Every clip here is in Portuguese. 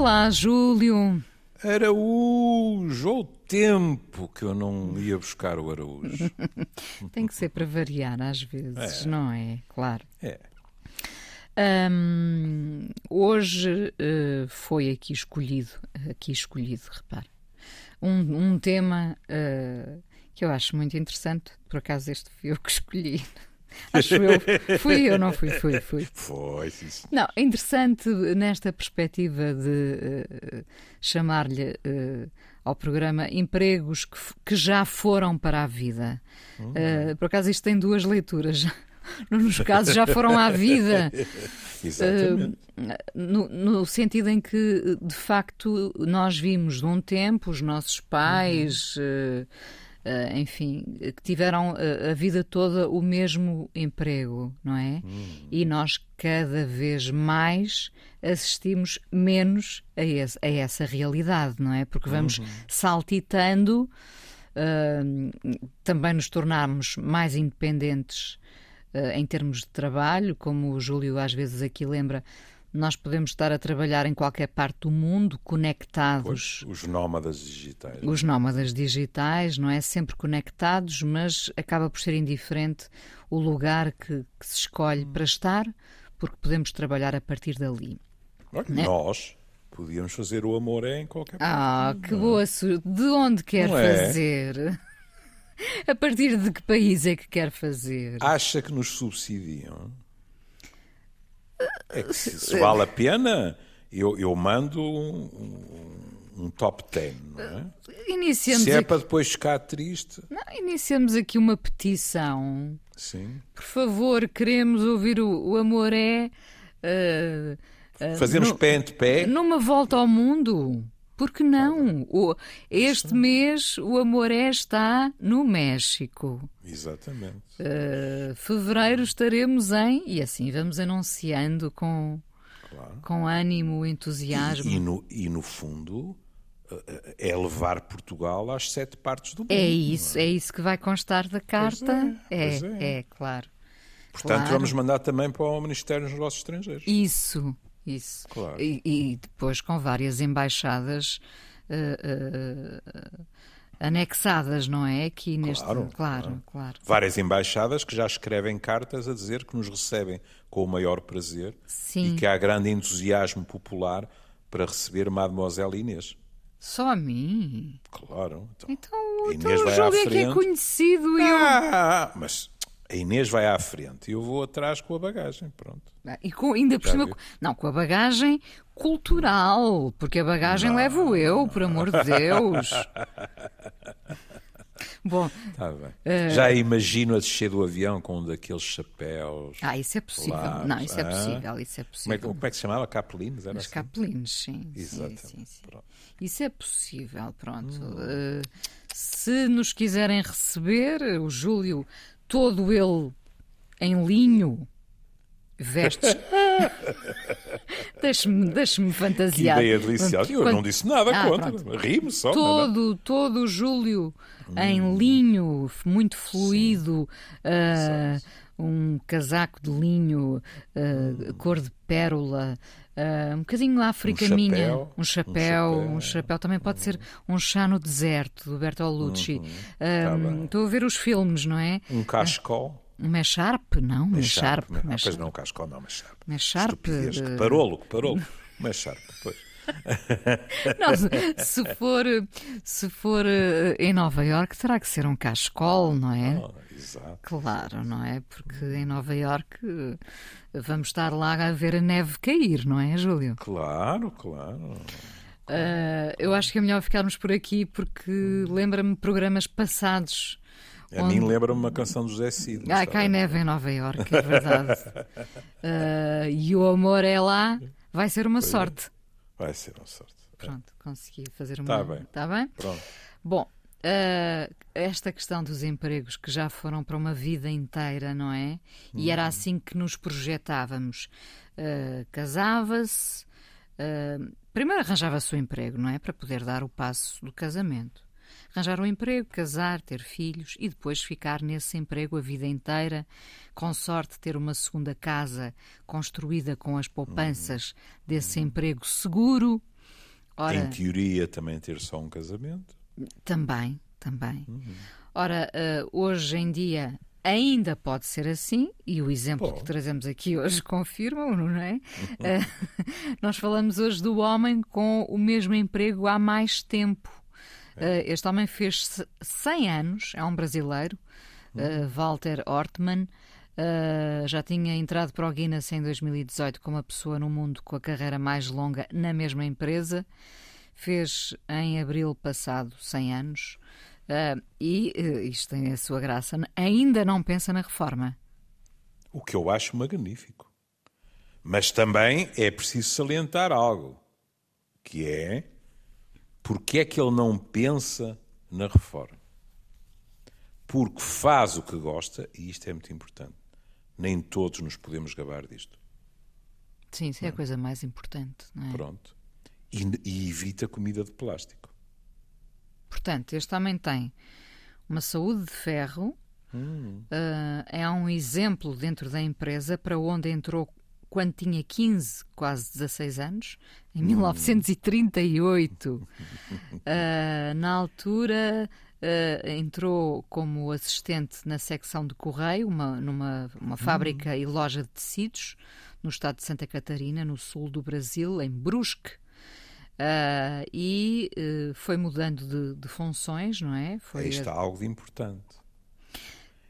Olá, Júlio. Araújo, ou tempo que eu não ia buscar o Araújo. Tem que ser para variar às vezes, É. não é? Claro. É. Hum, hoje eh, foi aqui escolhido, aqui escolhido, repare, um, um tema eh, que eu acho muito interessante. Por acaso este fui eu que escolhi. Acho eu. Fui eu, não fui, fui, fui. Foi, sim, sim. Não, é interessante nesta perspectiva de eh, chamar-lhe eh, ao programa empregos que, que já foram para a vida. Eh, por acaso isto tem duas leituras. Nos casos já foram à vida. Exatamente. No, no sentido em que, de facto, nós vimos de um tempo os nossos pais, eh, eh, enfim, que tiveram eh, a vida toda o mesmo emprego, não é? E nós cada vez mais assistimos menos a, esse- a essa realidade, não é? Porque vamos saltitando, eh, também nos tornarmos mais independentes em termos de trabalho, como o Júlio às vezes aqui lembra, nós podemos estar a trabalhar em qualquer parte do mundo, conectados. Pois, os nómadas digitais. Os nómadas digitais, não é? Sempre conectados, mas acaba por ser indiferente o lugar que, que se escolhe para estar, porque podemos trabalhar a partir dali. Né? Nós podíamos fazer o amor em qualquer parte. Ah, que boa su... De onde quer Não é? fazer? A partir de que país é que quer fazer? Acha que nos subsidiam? É que se, se vale a pena, eu, eu mando um, um- um top 10, não é? Iniciamos, Se é aqui... para depois ficar triste, Não, iniciamos aqui uma petição. sim. Por favor, queremos ouvir o, o amor é. eh, eh, Fazemos nu- pé ante pé. Numa volta ao mundo. Por que não? O- este mês o amor é está no México. Exatamente. Eh, fevereiro estaremos em. E assim vamos anunciando com, Claro. com ânimo, entusiasmo. E, e no, e no fundo eh, é levar Portugal às sete partes do mundo. É isso, é isso que vai constar da carta. é, é, pois é. é, claro. Portanto, claro. vamos mandar também para o Ministério dos Negócios Estrangeiros. Isso, isso. Claro. E, e depois com várias embaixadas eh, eh, anexadas, não é? Aqui neste. Claro, claro, claro. claro. Várias embaixadas que já escrevem cartas a dizer que nos recebem com o maior prazer Sim. e que há grande entusiasmo popular para receber Mademoiselle Inês. Só a mim. Claro. Então, Então, A então Inês o Júlio é que é conhecido e eu. Ah, mas a Inês vai à frente e eu vou atrás com a bagagem. Pronto. Ah, E com, ainda por cima, não, com a bagagem cultural, porque a bagagem levo eu, por amor de Deus. Bom, bem. Eh, Já imagino a descer do avião com um daqueles chapéus. ah, isso é possível. Claro, Não, isso é ah. possível, isso é Como é, possível. que- como é que se chamava? Capelinos? Era Os assim? capelinos, sim. sim, Exatamente. sim, sim. Pronto. Isso é possível, pronto. Hum. Eh, se nos quiserem receber, o Júlio, todo ele em linho, vestes. Deixe-me deixe Que fantasiar. ideia deliciosa. Eu Quando- não disse nada Ah, contra. Rimo só. Todo, todo o Júlio Hum. em linho, muito fluido, ah, um casaco de linho, ah, cor de pérola, ah, um bocadinho África. Um minha, chapéu, um um chapéu, chapéu. um chapéu, também pode ser um chá no deserto do Bertolucci. Ah, Tá. Estou a ver os filmes, não é? Um cascol. Um Mesharp? Não, Mesharp. Ah, pois Mesharp. não, cascol não, mas sharp. Mesharp. Estupidez, eh, que parolo, que parolo. Mas sharp, pois. Não, se- for, se for eh, em Nova Iorque, terá que ser um cascol, não é? Ah, exato. Claro, não é? Porque em Nova Iorque eh, vamos estar lá a ver a neve cair, não é, Júlio? Claro, claro. Ah, eu acho que é melhor ficarmos por aqui porque lembra-me programas passados. A mim lembra-me uma canção do José Cid. Ah, está cai neve em Nova Iorque, é verdade. Ah, e o amor é lá, vai ser uma sorte. Vai ser uma sorte. Pronto, consegui fazer uma. Tá bem. Tá bem? Pronto. Bom, ah, esta questão dos empregos que já foram para uma vida inteira, não é? E era assim que nos projetávamos. Ah, Casava-se, ah, primeiro arranjava-se o emprego, não é? Para poder dar o passo do casamento. Arranjar um emprego, casar, ter filhos e depois ficar nesse emprego a vida inteira, com sorte ter uma segunda casa construída com as poupanças desse emprego seguro Ora, em teoria, também ter só um casamento. Também, também. Uhum. Ora, uh, hoje em dia ainda pode ser assim, e o exemplo Pô. que trazemos aqui hoje confirma, não é? uh, nós falamos hoje do homem com o mesmo emprego há mais tempo. Uh, este homem fez 100 anos, é um brasileiro, uh, Walter Ortmann. Uh, já tinha entrado para o Guinness em 2018 como a pessoa no mundo com a carreira mais longa na mesma empresa. Fez em abril passado 100 anos. Uh, e uh, isto tem a sua graça. Ainda não pensa na reforma. O que eu acho magnífico. Mas também é preciso salientar algo, que é porque é que ele não pensa na reforma? Porque faz o que gosta, e isto é muito importante. Nem todos nos podemos gabar disto. Sim, isso é a coisa mais importante. É? Pronto. E, e evita comida de plástico. Portanto, este homem tem uma saúde de ferro, hum. uh, é um exemplo dentro da empresa para onde entrou quando tinha 15, quase 16 anos, em 1938. Uh, ah, na altura uh, entrou como assistente na secção de correio, uma, numa uma fábrica e loja de tecidos, no estado de Santa Catarina, no sul do Brasil, em Brusque. Uh, e uh, foi mudando de, de, funções, não é? Foi Aí está algo de importante.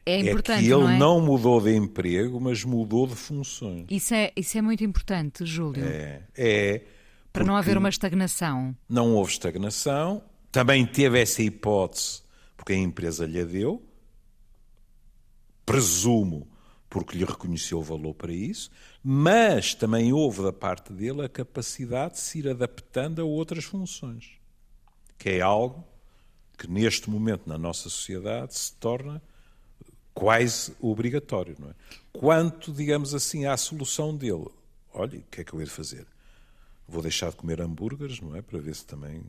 É importante. É que ele não, é? não, mudou de emprego, mas mudou de funções. Isso é, isso é muito importante, Júlio. É. é Para não haver uma estagnação. Não houve estagnação. Também teve essa hipótese, porque a empresa lhe deu. Presumo, porque lhe reconheceu o valor para isso. Mas também houve da parte dele a capacidade de se ir adaptando a outras funções. Que é algo que neste momento na nossa sociedade se torna quase obrigatório, não é? Quanto, digamos assim, à solução dele. Olha, o que é que eu hei de fazer? Vou deixar de comer hambúrgueres, não é? Para ver se também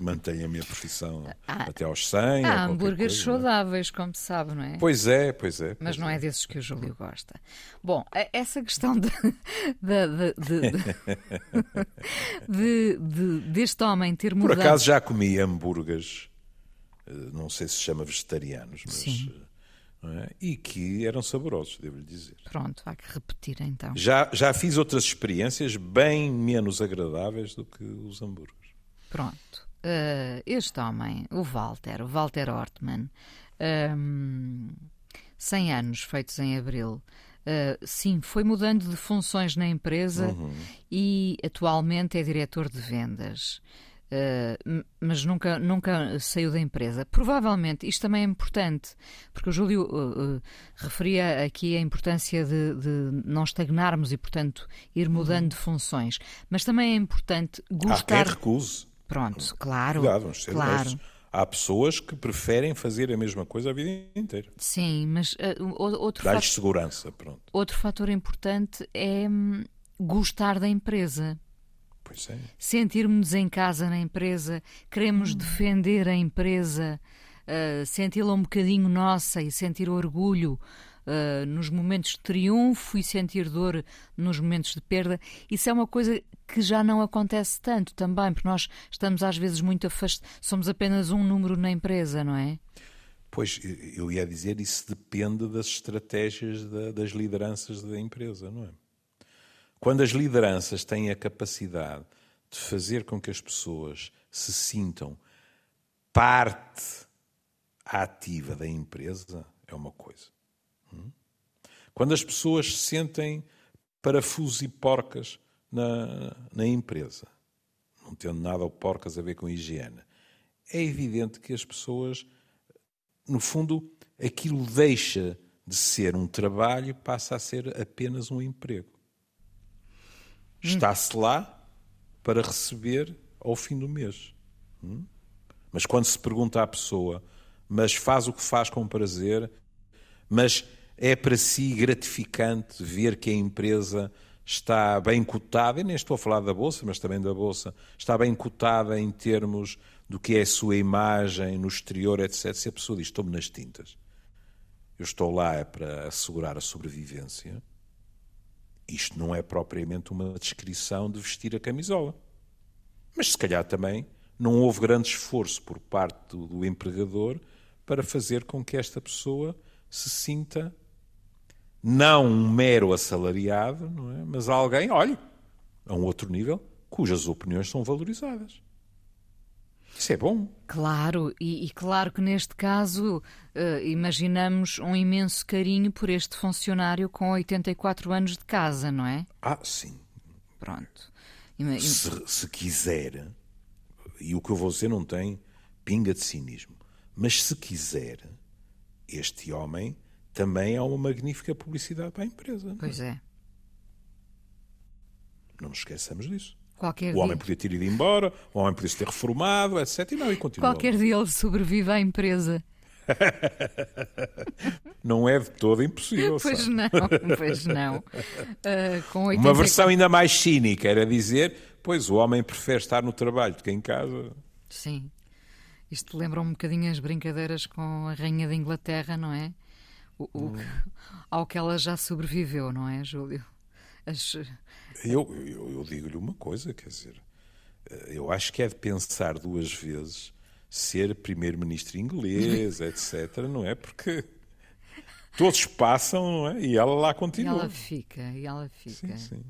mantenho a minha profissão ah, até aos 100. Há hambúrgueres coisa, é? saudáveis, é? como se sabe, não é? Pois é, pois é. Pois Mas não é. é desses que o Júlio gosta. Bom, essa questão de, de, de, de, deste homem ter mudado... Por acaso já comi hambúrgueres, eh, não sei se se chama vegetarianos, mas... Sim eh, é? e que eram saborosos, devo-lhe dizer. Pronto, há que repetir então. Já, já fiz outras experiências bem menos agradáveis do que os hambúrgueres. Pronto. Uh, este homem, o Walter, o Walter Ortmann, um, ehm, 100 anos feitos em abril, uh, sim, foi mudando de funções na empresa uhum. e atualmente é diretor de vendas. Uh, mas nunca, nunca saiu da empresa. Provavelmente, isto também é importante, porque o Júlio uh, uh, referia aqui a importância de, de, não estagnarmos e, portanto, ir mudando uhum. de funções. Mas também é importante gostar. Há quem recuse. Pronto, claro. Cuidado, vamos ser claro. Há pessoas que preferem fazer a mesma coisa a vida inteira. Sim, mas outro Dá-lhes fator... segurança, pronto. Outro fator importante é hum, gostar da empresa. É. Sentirmos-nos em casa na empresa, queremos hum. defender a empresa, uh, senti-la um bocadinho nossa e sentir orgulho uh, nos momentos de triunfo e sentir dor nos momentos de perda. Isso é uma coisa que já não acontece tanto também, porque nós estamos às vezes muito afastados, somos apenas um número na empresa, não é? Pois, eu ia dizer, isso depende das estratégias da, das lideranças da empresa, não é? Quando as lideranças têm a capacidade de fazer com que as pessoas se sintam parte ativa da empresa, é uma coisa. Quando as pessoas se sentem parafusos e porcas na, na empresa, não tendo nada ou porcas a ver com higiene, é evidente que as pessoas, no fundo, aquilo deixa de ser um trabalho passa a ser apenas um emprego. Está-se lá para receber ao fim do mês. Hum? Mas quando se pergunta à pessoa, mas faz o que faz com prazer, mas é para si gratificante ver que a empresa está bem cotada, e nem estou a falar da Bolsa, mas também da Bolsa, está bem cotada em termos do que é a sua imagem no exterior, etc. Se a pessoa diz, estou-me nas tintas, eu estou lá para assegurar a sobrevivência, isto não é propriamente uma descrição de vestir a camisola. Mas se calhar também não houve grande esforço por parte do, do empregador para fazer com que esta pessoa se sinta não um mero assalariado, não é? mas alguém, olhe, a um outro nível, cujas opiniões são valorizadas. Isso é bom. Claro, e, e claro que neste caso uh, imaginamos um imenso carinho por este funcionário com 84 anos de casa, não é? Ah, sim. Pronto. Se, se quiser, e o que eu vou dizer não tem pinga de cinismo, mas se quiser, este homem também é uma magnífica publicidade para a empresa. Pois é. Não nos esqueçamos disso. Qualquer o homem dia. podia ter ido embora, o homem podia se ter reformado, etc. E não, e continua. Qualquer dia ele sobrevive à empresa. não é de todo impossível. Pois sabe? não, pois não. Uh, com 84... Uma versão ainda mais cínica era dizer: pois o homem prefere estar no trabalho do que em casa. Sim. Isto lembra um bocadinho as brincadeiras com a Rainha da Inglaterra, não é? O, o, hum. Ao que ela já sobreviveu, não é, Júlio? As... Eu, eu, eu digo-lhe uma coisa, quer dizer, eu acho que é de pensar duas vezes ser primeiro-ministro inglês, etc., não é? Porque todos passam, não é? E ela lá continua. E ela fica, e ela fica. Sim, sim.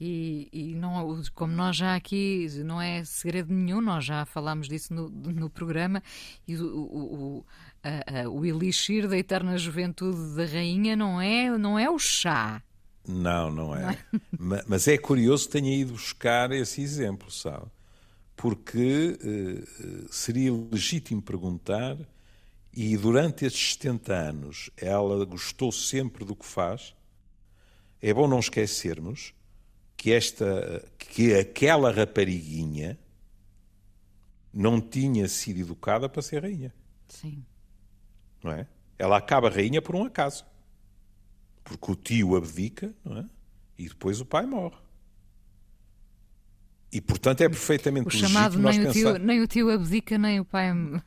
E, e não, como nós já aqui, não é segredo nenhum, nós já falámos disso no, no programa, e o, o, o, a, a, o elixir da eterna juventude da rainha não é, não é o chá. Não, não é. Não é? Mas é curioso que tenha ido buscar esse exemplo, sabe? Porque uh, seria legítimo perguntar, e durante estes 70 anos ela gostou sempre do que faz. É bom não esquecermos que esta que aquela rapariguinha não tinha sido educada para ser rainha. Sim. Não é? Ela acaba rainha por um acaso. Porque o tio abdica, não é? E depois o pai morre. E, portanto, é perfeitamente o chamado legítimo nem nós o, tio, nem o tio abdica, nem o pai...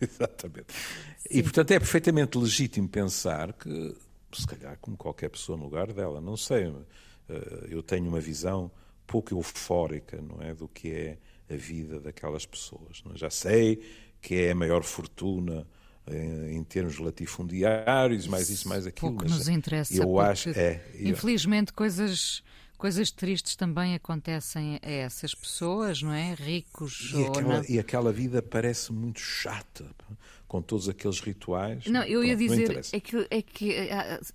Exatamente. Sim. E, portanto, é perfeitamente legítimo pensar que, se calhar, como qualquer pessoa no lugar dela, não sei, eh, eu tenho uma visão pouco eufórica, não é, do que é a vida daquelas pessoas. É? Já sei que é a maior fortuna em, em termos latifundiários, mais isso, mais aquilo. Pouco nos interessa. Eu acho, é, eu... Infelizmente, coisas coisas tristes também acontecem a essas pessoas, não é? Ricos e ou aquela, não. E aquela vida parece muito chata, com todos aqueles rituais. Não, eu ia Pronto, dizer é que, é que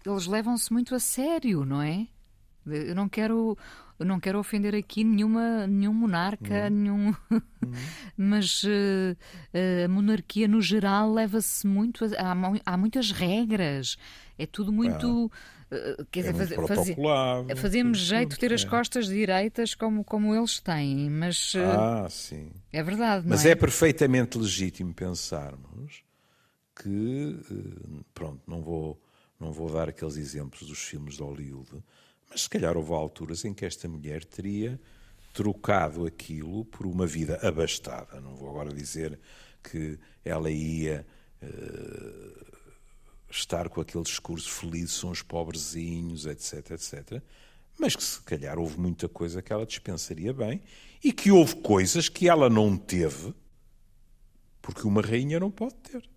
eles levam-se muito a sério, não é? Eu não quero, eu não quero ofender aqui nenhuma, nenhum monarca, Uhum. nenhum. mas uh, a monarquia no geral leva-se muito. A, há, há, muitas regras. É tudo muito. Uh, quer é dizer, muito fazer, fazemos jeito de ter as costas direitas como, como eles têm, mas. Uh, ah, sim. É verdade, Mas é? é perfeitamente legítimo pensarmos que. Pronto, não vou, não vou dar aqueles exemplos dos filmes de Hollywood mas se calhar houve alturas em que esta mulher teria trocado aquilo por uma vida abastada. Não vou agora dizer que ela ia uh, estar com aquele discurso feliz, são os pobrezinhos, etc, etc. Mas que se calhar houve muita coisa que ela dispensaria bem e que houve coisas que ela não teve porque uma rainha não pode ter.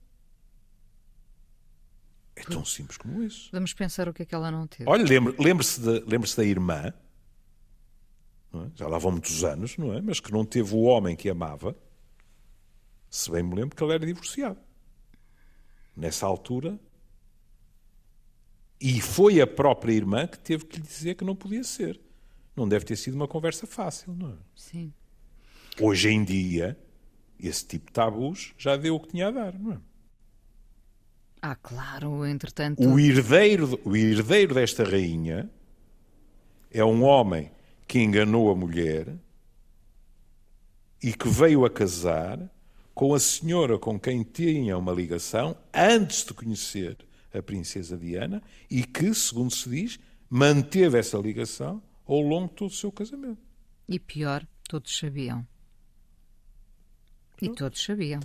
É tão simples como isso. Vamos pensar o que é que ela não teve. Olha, lembre-se lembre da irmã, é? já lá vão muitos anos, não é? Mas que não teve o homem que amava, se bem me lembro que ele era divorciado. Nessa altura. E foi a própria irmã que teve que lhe dizer que não podia ser. Não deve ter sido uma conversa fácil, não é? Sim. Hoje em dia, esse tipo de tabus já deu o que tinha a dar, não é? Ah, claro, entretanto. O herdeiro, o herdeiro desta rainha é um homem que enganou a mulher e que veio a casar com a senhora com quem tinha uma ligação antes de conhecer a princesa Diana e que, segundo se diz, manteve essa ligação ao longo de todo o seu casamento. E pior, todos sabiam. E todos sabiam.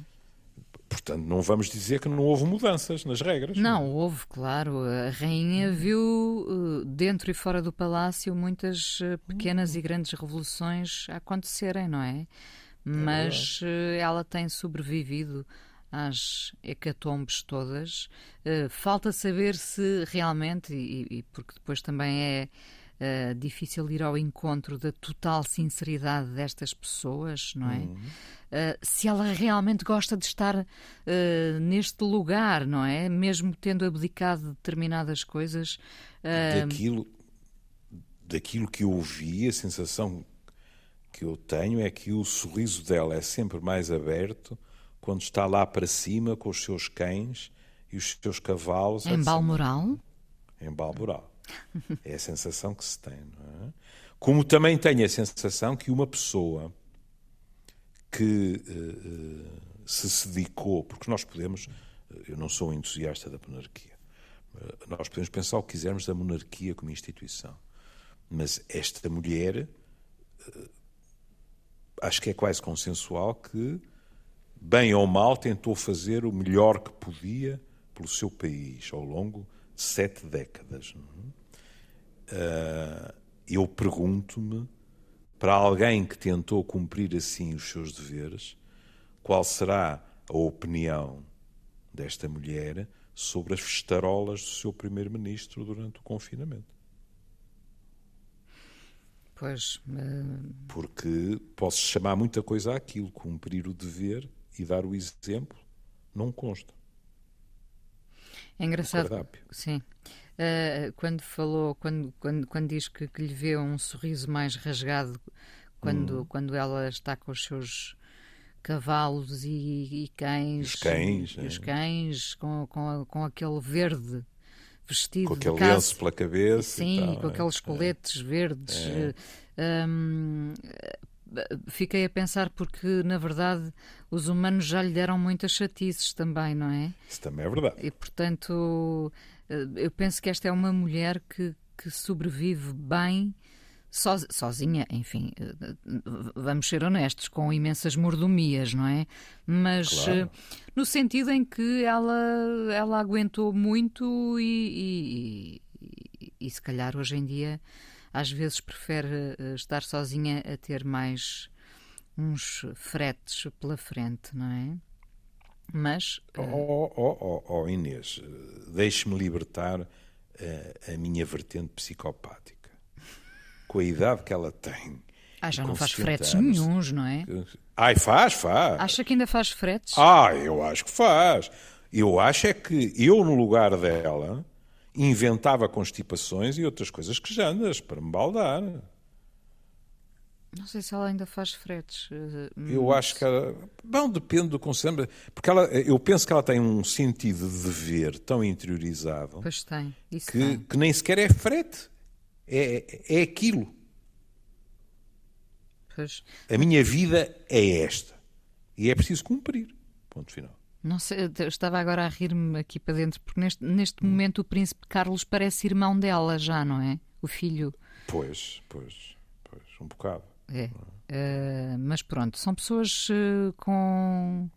Portanto, não vamos dizer que não houve mudanças nas regras. Não, houve, claro. A rainha viu eh, dentro e fora do palácio muitas eh, pequenas e grandes revoluções acontecerem, não é? Mas é ela tem sobrevivido às hecatombes todas. falta saber se realmente, e, e porque depois também é uh, difícil ir ao encontro da total sinceridade destas pessoas, não é? Uhum. Uh, se ela realmente gosta de estar uh, neste lugar, não é? Mesmo tendo abdicado de determinadas coisas. Daquilo, daquilo que eu ouvi, a sensação que eu tenho é que o sorriso dela é sempre mais aberto quando está lá para cima com os seus cães e os seus cavalos. Em Balmoral? Em Balmoral. É a sensação que se tem, não é? Como também tenho a sensação que uma pessoa que uh, se, se dedicou, porque nós podemos, eu não sou um entusiasta da monarquia, nós podemos pensar o que quisermos da monarquia como instituição, mas esta mulher, uh, acho que é quase consensual que, bem ou mal, tentou fazer o melhor que podia pelo seu país ao longo sete décadas. É? uh, eu pergunto-me, para alguém que tentou cumprir assim os seus deveres, qual será a opinião desta mulher sobre as festarolas do seu primeiro-ministro durante o confinamento. Pois. Uh... Porque posso chamar muita coisa àquilo, cumprir o dever e dar o exemplo, não consta. É engraçado. Sim. Uh, quando falou, quando, quando, quando diz que, que, lhe vê um sorriso mais rasgado quando, hum. quando ela está com os seus cavalos e, e cães. Os cães. E, é. Os cães com, com, com aquele verde vestido. Com aquele lenço pela cabeça. Sim, tal, com é, aqueles coletes é. verdes. É. Um, fiquei a pensar porque, na verdade, os humanos já lhe deram muitas chatices também, não é? Isso também é verdade. E, portanto, eh, eu penso que esta é uma mulher que, que sobrevive bem sozinha, enfim, eh, vamos ser honestos, com imensas mordomias, não é? Mas claro. Eh, no sentido em que ela, ela aguentou muito e, e, e, e, se calhar hoje em dia às vezes prefere estar sozinha a ter mais uns fretes pela frente, não é? Mas. Oh, oh, oh, oh Inês, deixe-me libertar a, a, minha vertente psicopática. Com a idade que ela tem. Ah, já não faz fretes anos, nenhums, não é? Ai, faz, faz. Acha que ainda faz fretes? Ah, eu acho que faz. Eu acho é que eu, no lugar dela, inventava constipações e outras coisas que já andas para me baldar. Não sei se ela ainda faz fretes. Eh, eu acho que ela. Bom, depende do conselho. Porque ela, eu penso que ela tem um sentido de dever tão interiorizado. Pois tem. Isso que, tem. que nem sequer é frete. É, é aquilo. Pois. A minha vida é esta. E é preciso cumprir. Ponto final. Não sei, eu estava agora a rir-me aqui para dentro, porque neste, neste hum. momento o príncipe Carlos parece irmão dela já, não é? O filho. Pois, pois, pois, um bocado. É. Uh, mas pronto, são pessoas uh, com,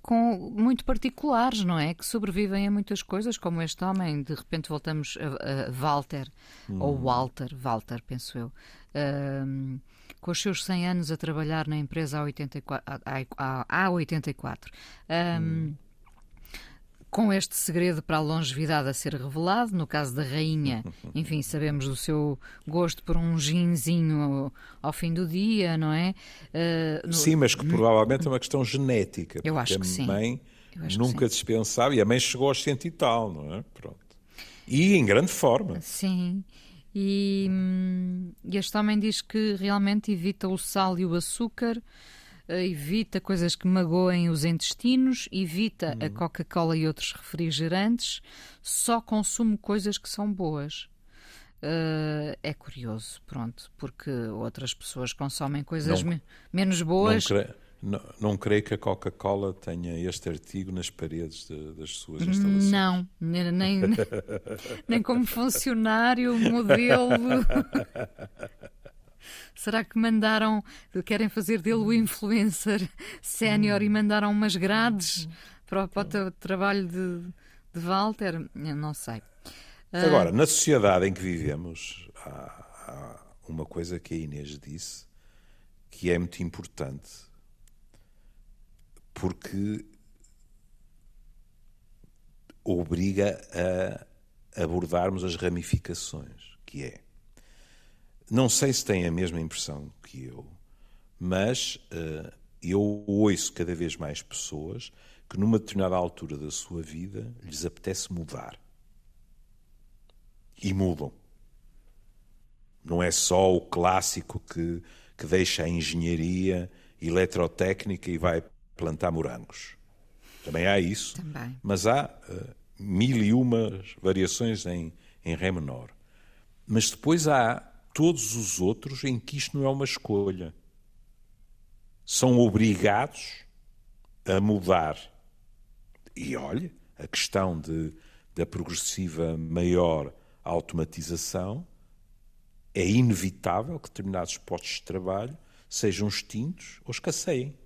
com muito particulares, não é? Que sobrevivem a muitas coisas, como este homem. De repente voltamos a, a Walter, hum. ou Walter, Walter, penso eu. Uh, com os seus 100 anos a trabalhar na empresa há 84. Há, há 84. Um, hum com este segredo para a longevidade a ser revelado, no caso da rainha, enfim, sabemos do seu gosto por um ginzinho ao, ao fim do dia, não é? Uh, no... Sim, mas que provavelmente é uma questão genética. Eu acho que sim. A mãe nunca dispensava e a mãe chegou aos cento e tal, não é? Pronto. E em grande forma. Sim. E, hum, e este homem diz que realmente evita o sal e o açúcar evita coisas que magoem os intestinos, evita uhum. a Coca-Cola e outros refrigerantes, só consume coisas que são boas. Uh, é curioso, pronto, porque outras pessoas consomem coisas não, me menos boas. Não, não, não, creio que a Coca-Cola tenha este artigo nas paredes de, das suas instalações. Não, nem, nem, nem como funcionário, modelo. Será que mandaram, querem fazer dele o influencer sénior e mandaram umas grades para, para o trabalho de, de Walter, eu não sei. Agora, na sociedade em que vivemos, há, há uma coisa que a Inês disse que é muito importante, porque obriga a abordarmos as ramificações, que é. Não sei se têm a mesma impressão que eu, mas uh, eu ouço cada vez mais pessoas que numa determinada altura da sua vida lhes apetece mudar. E mudam. Não é só o clássico que, que deixa a engenharia eletrotécnica e vai plantar morangos. Também há isso, Também. mas há uh, mil e uma variações em, em Ré menor. Mas depois há todos os outros em que isto não é uma escolha. São obrigados a mudar. E olha, a questão de, da progressiva maior automatização é inevitável que determinados postos de trabalho sejam extintos ou escasseiem.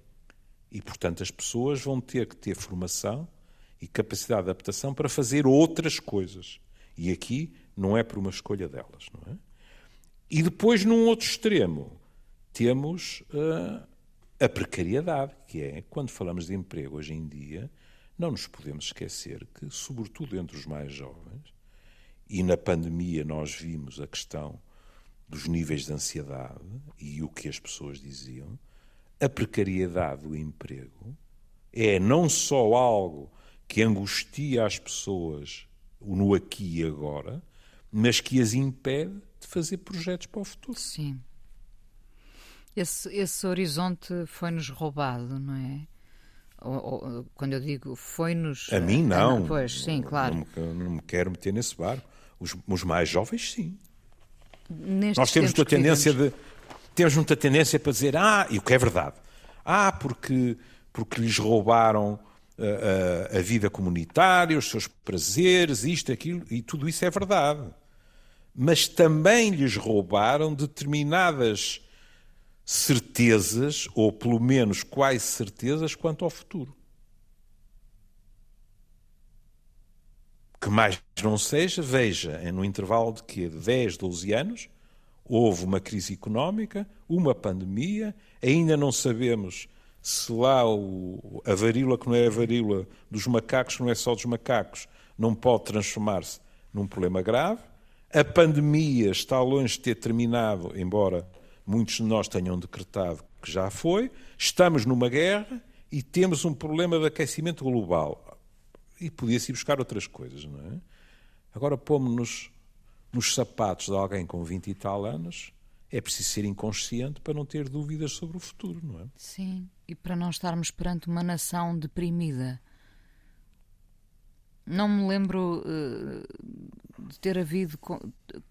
E, portanto, as pessoas vão ter que ter formação e capacidade de adaptação para fazer outras coisas. E aqui não é por uma escolha delas, não é? E depois, num outro extremo, temos uh, a precariedade, que é, quando falamos de emprego hoje em dia, não nos podemos esquecer que, sobretudo entre os mais jovens, e na pandemia nós vimos a questão dos níveis de ansiedade e o que as pessoas diziam, a precariedade do emprego é não só algo que angustia as pessoas no aqui e agora, mas que as impede de fazer projetos para o futuro. Sim. Esse, esse horizonte foi-nos roubado, não é? Ou, ou, quando eu digo foi-nos. A mim não. Ah, pois, sim, claro. Não, não, não me quero meter nesse barco. Os, os mais jovens, sim. Nestes Nós temos muita tendência vivemos... de temos muita tendência para dizer, ah, e o que é verdade, ah, porque, porque lhes roubaram a, a, uh, a vida comunitária, os seus prazeres, isto, aquilo, e tudo isso é verdade. Mas também lhes roubaram determinadas certezas, ou pelo menos quais certezas, quanto ao futuro. Que mais não seja, veja, no intervalo de que 10, 12 anos, houve uma crise económica, uma pandemia, ainda não sabemos se lá o, a varíola, que não é a varíola dos macacos, não é só dos macacos, não pode transformar-se num problema grave. A pandemia está longe de ter terminado, embora muitos de nós tenham decretado que já foi. Estamos numa guerra e temos um problema de aquecimento global. E podia-se ir buscar outras coisas, não é? Agora pomos-nos nos sapatos de alguém com 20 e tal anos, é preciso ser inconsciente para não ter dúvidas sobre o futuro, não é? Sim, e para não estarmos perante uma nação deprimida. Não me lembro uh, de ter havido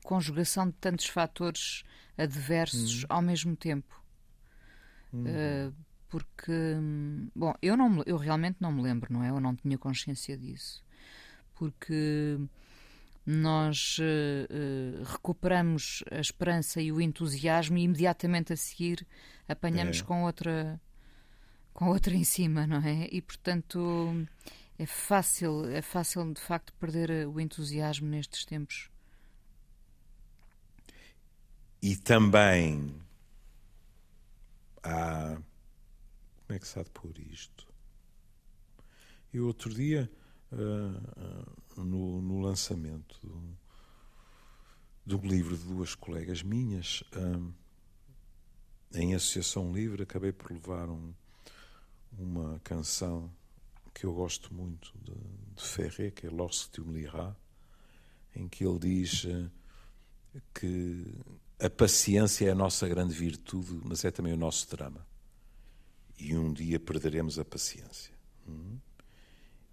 conjugação de tantos fatores adversos hum. ao mesmo tempo. Hum. Uh, porque, bom, eu, não, eu realmente não me lembro, não é? Eu não tinha consciência disso. Porque nós uh, uh, recuperamos a esperança e o entusiasmo e imediatamente a seguir apanhamos é. com outra com outra em cima, não é? E portanto é fácil, é fácil de facto perder o entusiasmo nestes tempos. E também há como é que se há de pôr isto? E outro dia uh, no, no, lançamento do, livro de duas colegas minhas, uh, em Associação Livre, acabei por levar um, uma canção que eu gosto muito de, de Ferré, que é Lorsque tu me liras, em que ele diz uh, que a paciência é a nossa grande virtude, mas é também o nosso drama. E um dia perderemos a paciência. Hum?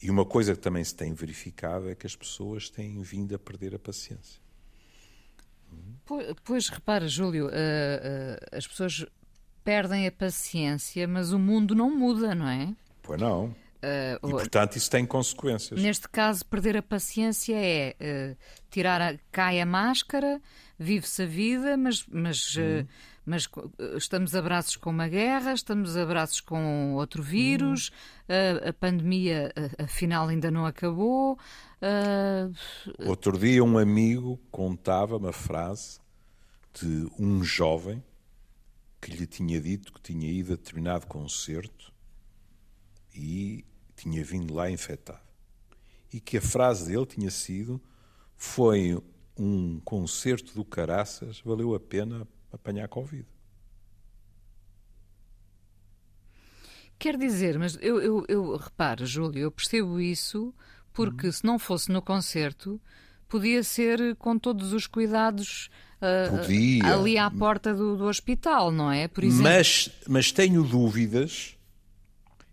E uma coisa que também se tem verificado é que as pessoas têm vindo a perder a paciência. Pois, pois repara, Júlio, uh, uh, as pessoas perdem a paciência, mas o mundo não muda, não é? Pois não. Uh, e, portanto, isso tem consequências. Neste caso, perder a paciência é tirar a, cai a máscara, vive-se a vida, mas, mas, uh, mas estamos a braços com uma guerra, estamos a braços com outro vírus, a pandemia, afinal, ainda não acabou. Outro dia, um amigo contava uma frase de um jovem que lhe tinha dito que tinha ido a determinado concerto e tinha vindo lá infectado. E que a frase dele tinha sido: Foi um concerto do Caraças, valeu a pena apanhar Covid. Quer dizer, mas eu, eu, eu reparo, Júlio, eu percebo isso porque hum. se não fosse no concerto, podia ser com todos os cuidados uh, ali à porta do, do, hospital, não é? Por exemplo. Mas, mas tenho dúvidas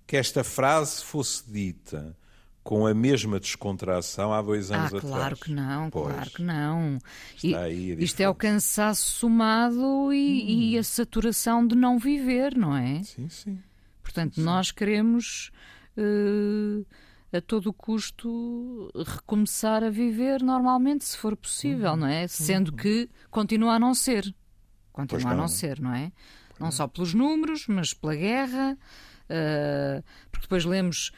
que esta frase fosse dita com a mesma descontração há dois anos ah, atrás. Claro que não, pois. claro que não. Está aí isto é o cansaço somado e, hum. e, a saturação de não viver, não é? Sim, sim. Portanto, sim, nós queremos uh, a todo custo recomeçar a viver normalmente, se for possível, hum. não é? Sendo hum. que continua a não ser. Continua a não ser, não é? Não só pelos números, mas pela guerra, Uh, porque depois lemos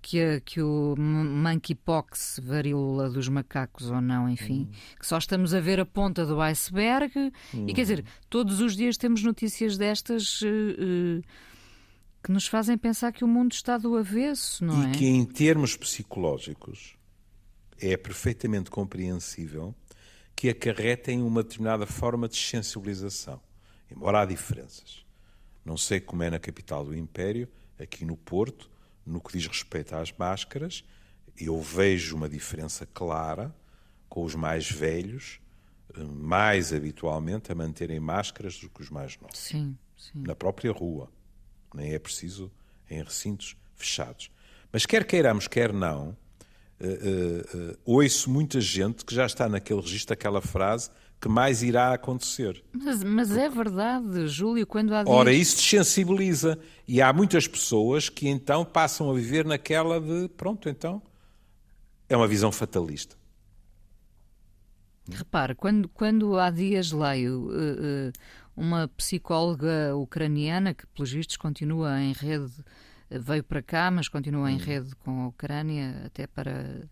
que, a, que o monkeypox, varíola dos macacos ou não, enfim, hum. que só estamos a ver a ponta do iceberg. Hum. E quer dizer, todos os dias temos notícias destas. Uh, que nos fazem pensar que o mundo está do avesso, não e é? E que, em termos psicológicos, é perfeitamente compreensível que acarretem uma determinada forma de sensibilização, embora há diferenças. Não sei como é na capital do Império, aqui no Porto, no que diz respeito às máscaras, eu vejo uma diferença clara com os mais velhos, eh, mais habitualmente a manterem máscaras do que os mais novos. Sim, sim. Na própria rua. Nem é preciso em recintos fechados. Mas quer queiramos, quer não, uh, uh, uh, ouço muita gente que já está naquele registro, aquela frase que mais irá acontecer. Mas, mas é verdade, Júlio, quando há dias... Ora, isso sensibiliza. E há muitas pessoas que então passam a viver naquela de, pronto, então, é uma visão fatalista. Repare, quando, quando há dias leio uh, uh, uma psicóloga ucraniana que, pelos vistos, continua em rede, veio para cá, mas continua em hum. rede com a Ucrânia, até para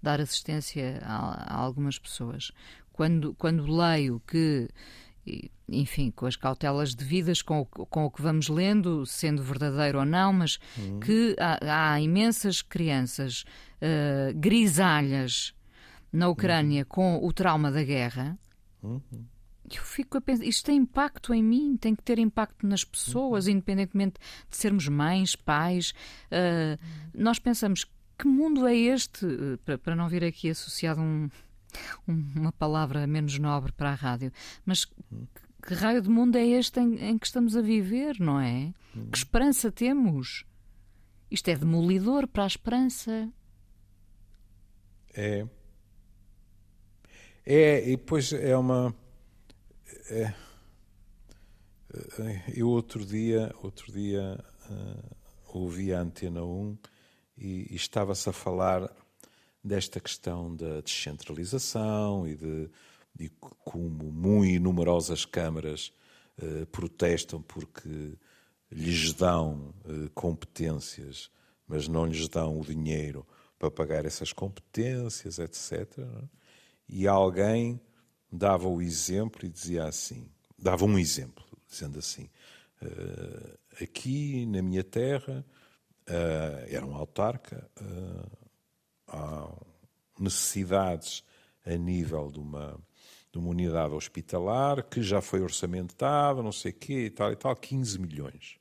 dar assistência a, a algumas pessoas quando, quando leio que, enfim, com as cautelas devidas, com o, com o que vamos lendo, sendo verdadeiro ou não, mas uhum. que há, há, imensas crianças uh, grisalhas na Ucrânia uhum. com o trauma da guerra. Uhum. Eu fico a pensar, isto tem impacto em mim, tem que ter impacto nas pessoas, independentemente de sermos mães, pais. Uh, nós pensamos, que mundo é este? Uh, para, para não vir aqui associado um, uma palavra menos nobre para a rádio, mas que raio de mundo é este em, em que estamos a viver, não é? Que esperança temos? Isto é demolidor para a esperança. É. É, e depois é uma. É, é eu outro dia, outro dia uh, ouvi a Antena 1 e, e estava-se a falar desta questão da descentralização e de, de como muito numerosas câmaras uh, protestam porque lhes dão uh, competências, mas não lhes dão o dinheiro para pagar essas competências, etc. É? E alguém dava o exemplo e dizia assim, dava um exemplo, dizendo assim, uh, aqui na minha terra, era um autarca, há necessidades a nível de uma, de uma unidade hospitalar que já foi orçamentada, não sei o quê e tal e tal, 15 milhões.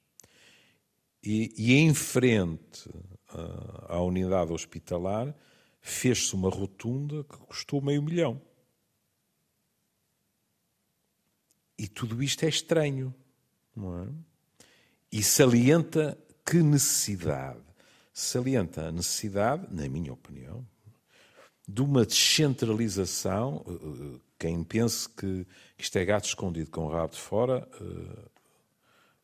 E, e em frente uh, à unidade hospitalar fez-se uma rotunda que custou meio milhão. E tudo isto é estranho, não é? E salienta que necessidade salienta a necessidade, na minha opinião, de uma descentralização. Eh, eh, quem pense que isto é gato escondido com o rabo de fora, eh,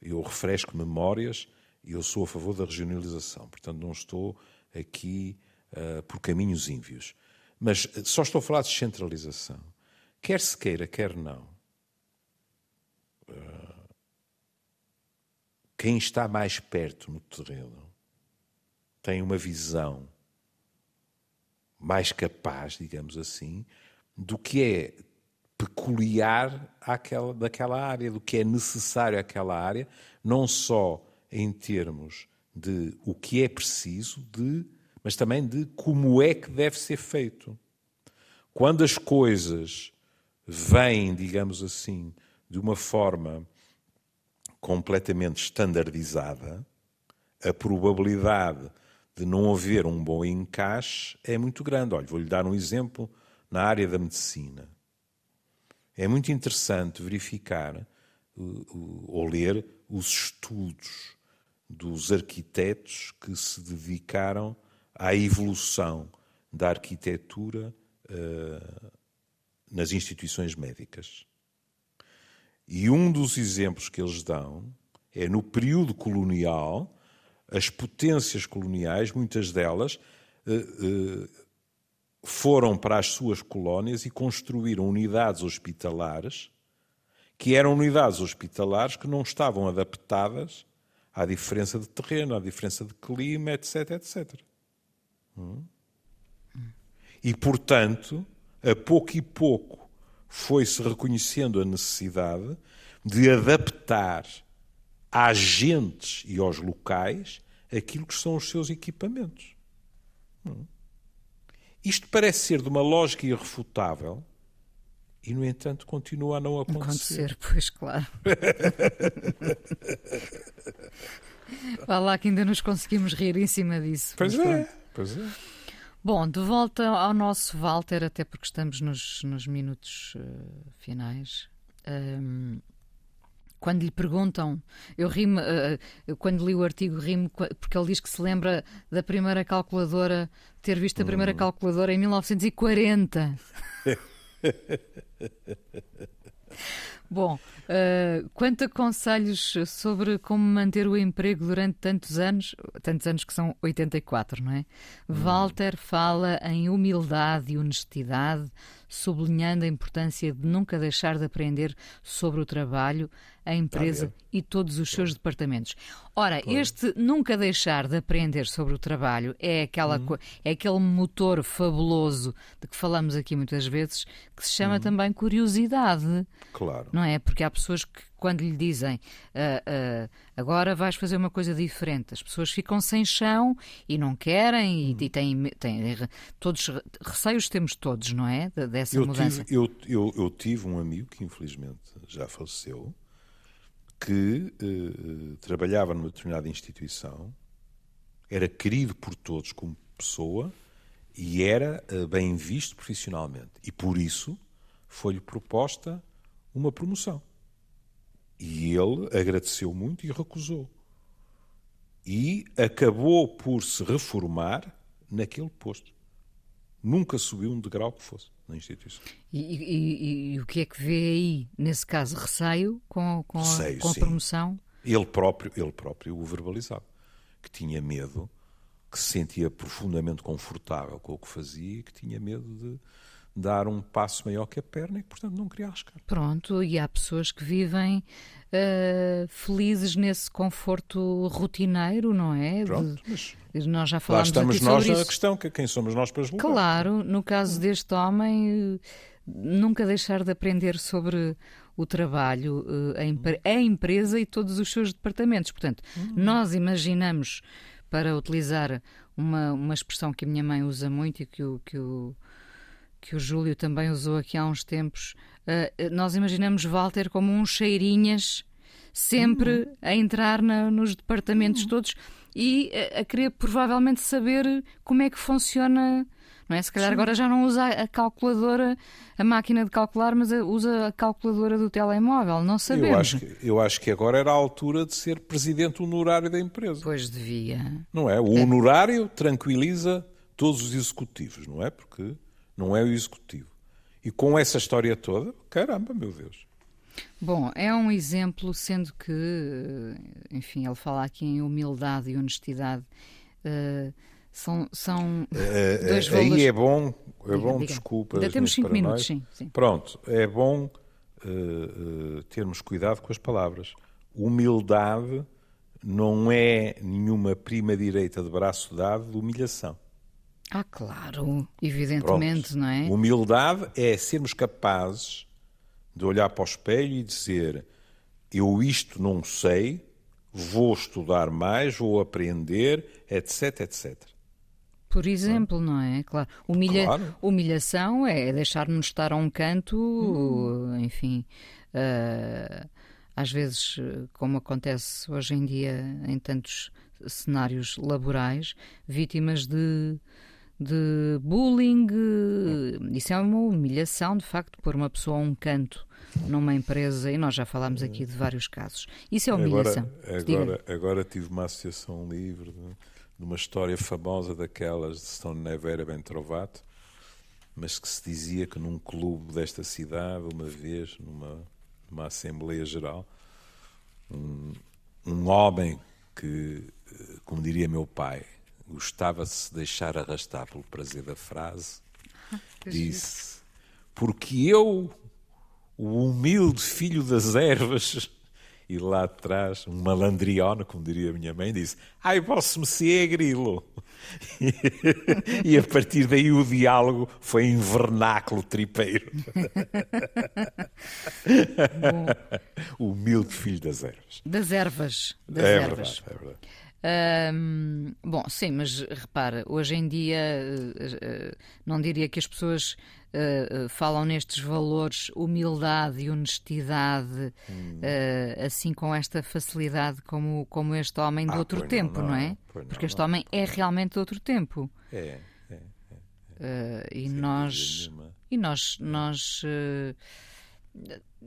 eu refresco memórias E eu sou a favor da regionalização, portanto não estou aqui por caminhos ínvios. Mas só estou a falar de descentralização. Quer se queira, quer não. Quem está mais perto no terreno tem uma visão mais capaz, digamos assim, do que é peculiar àquela, daquela área, do que é necessário àquela área, não só em termos de o que é preciso, de, mas também de como é que deve ser feito. Quando as coisas vêm, digamos assim, de uma forma completamente estandardizada, a probabilidade de não haver um bom encaixe é muito grande. Olha, vou-lhe dar um exemplo na área da medicina. É muito interessante verificar ou ler os estudos dos arquitetos que se dedicaram à evolução da arquitetura uh, nas instituições médicas. E um dos exemplos que eles dão é no período colonial, as potências coloniais, muitas delas, uh, uh, foram para as suas colónias e construíram unidades hospitalares que eram unidades hospitalares que não estavam adaptadas à diferença de terreno, à diferença de clima, etc, etc. Hum? E, portanto, a pouco e pouco foi-se reconhecendo a necessidade de adaptar às gentes e aos locais aquilo que são os seus equipamentos. Hum? Isto parece ser de uma lógica irrefutável e, no entanto, continua a não acontecer. Acontecer, pois, claro. Vá lá que ainda nos conseguimos rir em cima disso. Pois é, pois é. Bom, de volta ao nosso Walter, até porque estamos nos, nos minutos uh, finais. Um, quando lhe perguntam, eu rimo, uh, quando li o artigo, rimo porque ele diz que se lembra da primeira calculadora, ter visto a primeira hum. calculadora em 1940. Bom, uh, quanto a conselhos sobre como manter o emprego durante tantos anos, tantos anos que são 84, não é? Hum. Walter fala em humildade e honestidade, sublinhando a importância de nunca deixar de aprender sobre o trabalho, a empresa e todos os seus departamentos. Ora, claro. este nunca deixar de aprender sobre o trabalho é, aquela, uhum. é aquele motor fabuloso de que falamos aqui muitas vezes, que se chama uhum. também curiosidade. Claro. Não é? Porque há pessoas que, quando lhe dizem uh, uh, agora vais fazer uma coisa diferente, as pessoas ficam sem chão e não querem e, e têm, têm, todos receios temos todos, não é? Dessa eu mudança. Tive, eu, eu, eu tive um amigo que infelizmente já faleceu que uh, trabalhava numa determinada instituição, era querido por todos como pessoa e era uh, bem visto profissionalmente. E por isso foi-lhe proposta uma promoção. E ele agradeceu muito e recusou. E acabou por se reformar naquele posto. Nunca subiu um degrau que fosse na instituição. E, e, e, o que é que vê aí, nesse caso, receio com, com, receio, a, com a promoção? Ele próprio, ele próprio o verbalizava, que tinha medo, que se sentia profundamente confortável com o que fazia e que tinha medo de dar um passo maior que a perna e que, portanto, não queria arriscar. Pronto, e há pessoas que vivem uh, felizes nesse conforto rotineiro, não é? Pronto, mas nós já falámos lá estamos nós na questão, que quem somos nós para julgar. Claro, no caso deste homem, nunca deixar de aprender sobre o trabalho, eh, a, empresa e todos os seus departamentos. Portanto, uhum. nós imaginamos, para utilizar uma, uma expressão que a minha mãe usa muito e que o, que o, que o Júlio também usou aqui há uns tempos, uh, nós imaginamos Walter como um cheirinhas sempre uhum. a entrar na, nos departamentos uhum. todos e a, a, querer provavelmente saber como é que funciona. Não é? Se calhar Sim. agora já não usa a calculadora, a máquina de calcular, mas usa a calculadora do telemóvel. Não sabemos. Eu acho, que, eu acho que agora era a altura de ser presidente honorário da empresa. Pois devia. Não é? O é. honorário tranquiliza todos os executivos, não é? Porque não é o executivo. E com essa história toda, caramba, meu Deus. Bom, é um exemplo, sendo que, enfim, ele fala aqui em humildade e honestidade. Uh, são, são uh, dois valores. Aí é bom, é diga, bom, diga. desculpa. Ainda temos cinco minutos, sim, sim, Pronto, é bom uh, termos cuidado com as palavras. Humildade não é nenhuma prima direita de braço dado de humilhação. Ah, claro, evidentemente, Pronto. não é? Humildade é sermos capazes de olhar para o espelho e dizer: Eu isto não sei, vou estudar mais, vou aprender, etc, etc. Por exemplo, não é? Claro. Humilha... Claro. Humilhação é deixar-nos estar a um canto, hum. enfim. Uh, às vezes, como acontece hoje em dia em tantos cenários laborais, vítimas de, de bullying. Isso é uma humilhação, de facto, pôr uma pessoa a um canto numa empresa, e nós já falámos aqui de vários casos. Isso é humilhação. Agora, agora, agora tive uma associação livre de, uma história famosa daquelas de Stone Nevera bem Trovato, mas que se dizia que num clube desta cidade, uma vez, numa, numa Assembleia Geral, um, um homem que, como diria meu pai, gostava de se deixar arrastar pelo prazer da frase, ah, disse: Porque eu, o humilde filho das ervas, e lá atrás, um malandrione, como diria a minha mãe, disse: Ai, vosso Messias é grilo. e a partir daí o diálogo foi em vernáculo tripeiro. o humilde filho das ervas. Das ervas. Das é ervas. verdade, é verdade bom, sim, mas repara, hoje em dia uh, uh, não diria que as pessoas uh, falam nestes valores humildade e honestidade hum. assim com esta facilidade como, como este homem de ah, outro tempo, não, não, é? Porque não, este homem é realmente de outro tempo. É, é, é. e, nós, e nós, nós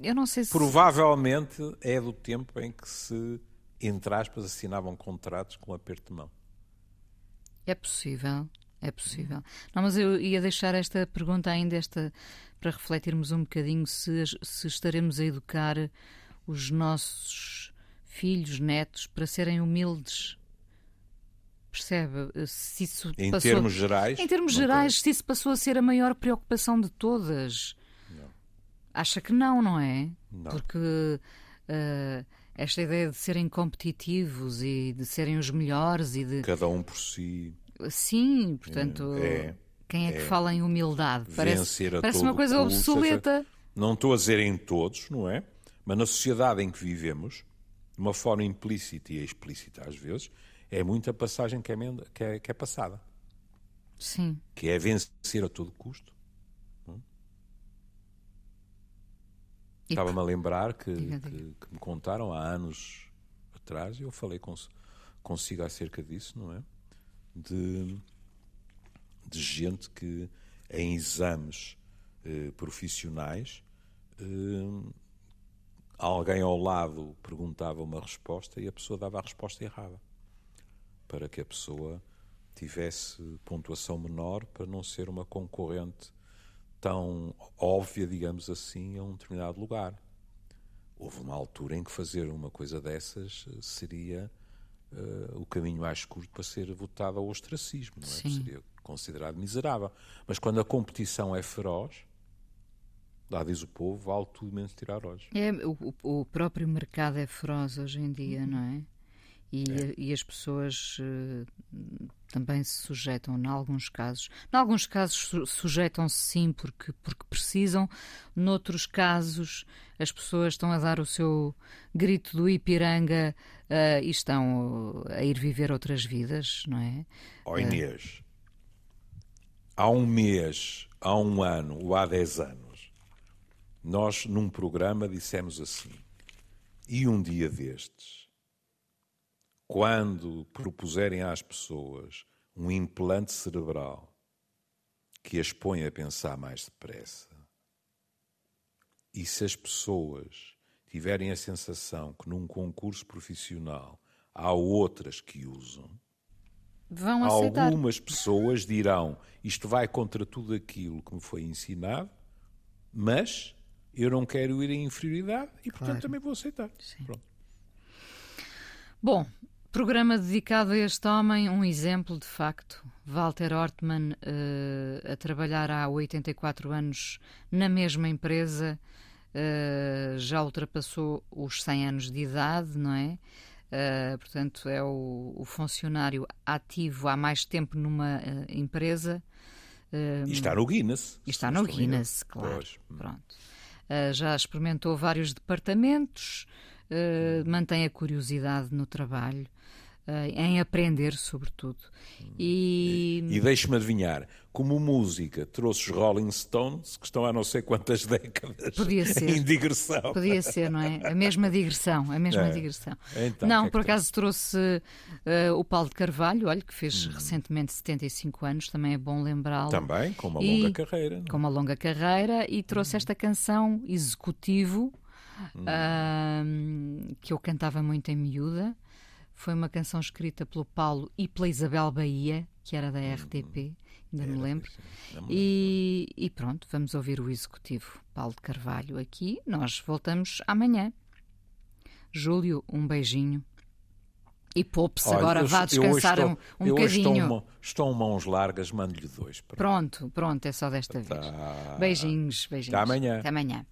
eu não sei se. Provavelmente é do tempo em que se entre aspas, assinavam contratos com aperto de mão. É possível, é possível. Não, mas eu ia deixar esta pergunta ainda esta para refletirmos um bocadinho se, se estaremos a educar os nossos filhos, netos, para serem humildes. Percebe? Se isso em passou... termos gerais? Em termos gerais, se isso passou a ser a maior preocupação de todas. Não. Acha que não, não é? Não. Porque uh, esta ideia de serem competitivos e de serem os melhores e de. Cada um por si. Sim, portanto. É, quem é, é, que fala em humildade? Parece, parece uma coisa custo, obsoleta. Não estou a dizer em todos, não é? Mas na sociedade em que vivemos, de uma forma implícita e explícita às vezes, é muita passagem que é, que é, que é passada. Sim. Que é vencer a todo custo. Estava-me a lembrar que, diga, diga. Que, que, me contaram há anos atrás, e eu falei cons, consigo acerca disso, não é? De, de gente que em exames eh, profissionais eh, alguém ao lado perguntava uma resposta e a pessoa dava a resposta errada para que a pessoa tivesse pontuação menor para não ser uma concorrente tão óbvia, digamos assim, a um determinado lugar. Houve uma altura em que fazer uma coisa dessas eh, seria uh, o caminho mais curto para ser votado ao ostracismo, não é? Seria considerado miserável. Mas quando a competição é feroz, lá diz o povo, vale tudo menos tirar olhos. É, o, o próprio mercado é feroz hoje em dia, uhum. não é? E, é. e as pessoas uh, também se sujeitam, em alguns casos. Em alguns casos sujeitam-se sim porque, porque precisam, noutros casos as pessoas estão a dar o seu grito do Ipiranga uh, e estão a ir viver outras vidas, não é? Ó oh, Inês, uh, há um mês, há um ano ou há dez anos, nós num programa dissemos assim, e um dia destes quando propuserem às pessoas um implante cerebral que as põe a pensar mais depressa, e se as pessoas tiverem a sensação que num concurso profissional há outras que usam, Vão aceitar. algumas pessoas dirão isto vai contra tudo aquilo que me foi ensinado, mas eu não quero ir em inferioridade e, portanto, claro. também vou aceitar. Bom, programa dedicado a este homem, um exemplo de facto. Walter Ortmann, uh, a trabalhar há 84 anos na mesma empresa, uh, já ultrapassou os 100 anos de idade, não é? Uh, portanto, é o, o, funcionário ativo há mais tempo numa empresa. e está no Guinness. E está no Guinness, claro. Pois. Pronto. já experimentou vários departamentos, uh, mantém a curiosidade no trabalho, em aprender, sobretudo. E, e, e deixe-me adivinhar, como música, trouxe os Rolling Stones, que estão há não sei quantas décadas Podia ser. em digressão. Podia ser, não é? A mesma digressão, a mesma é. digressão. Então, não, é por acaso trouxe uh, o Paulo de Carvalho, olha, que fez hum. recentemente 75 anos, também é bom lembrá-lo. Também, com uma longa carreira. Não? É? Com uma longa carreira, e trouxe hum. esta canção, Executivo, hum. uh, que eu cantava muito em miúda. Foi uma canção escrita pelo Paulo e pela Isabel Bahia, que era da RTP, ainda me lembro. E, e, pronto, vamos ouvir o executivo Paulo de Carvalho aqui. Nós voltamos amanhã. Júlio, um beijinho. E poupe-se agora, vá descansar estou, um, um eu bocadinho. Estou, estou mãos largas, mando-lhe dois. Pronto. pronto, pronto, é só desta tá. vez. Beijinhos, beijinhos. Até amanhã. Até amanhã.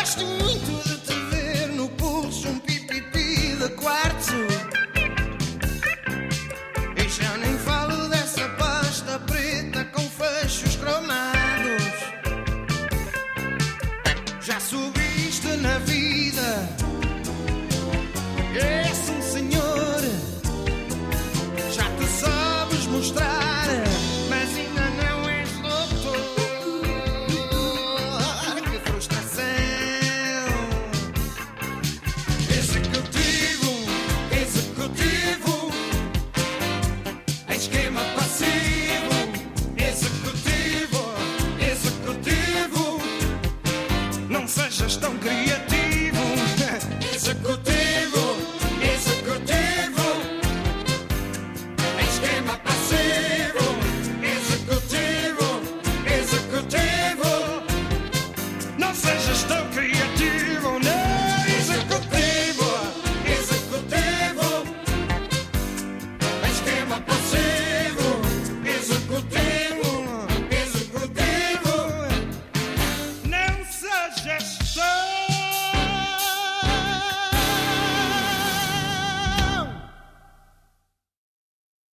Gosto muito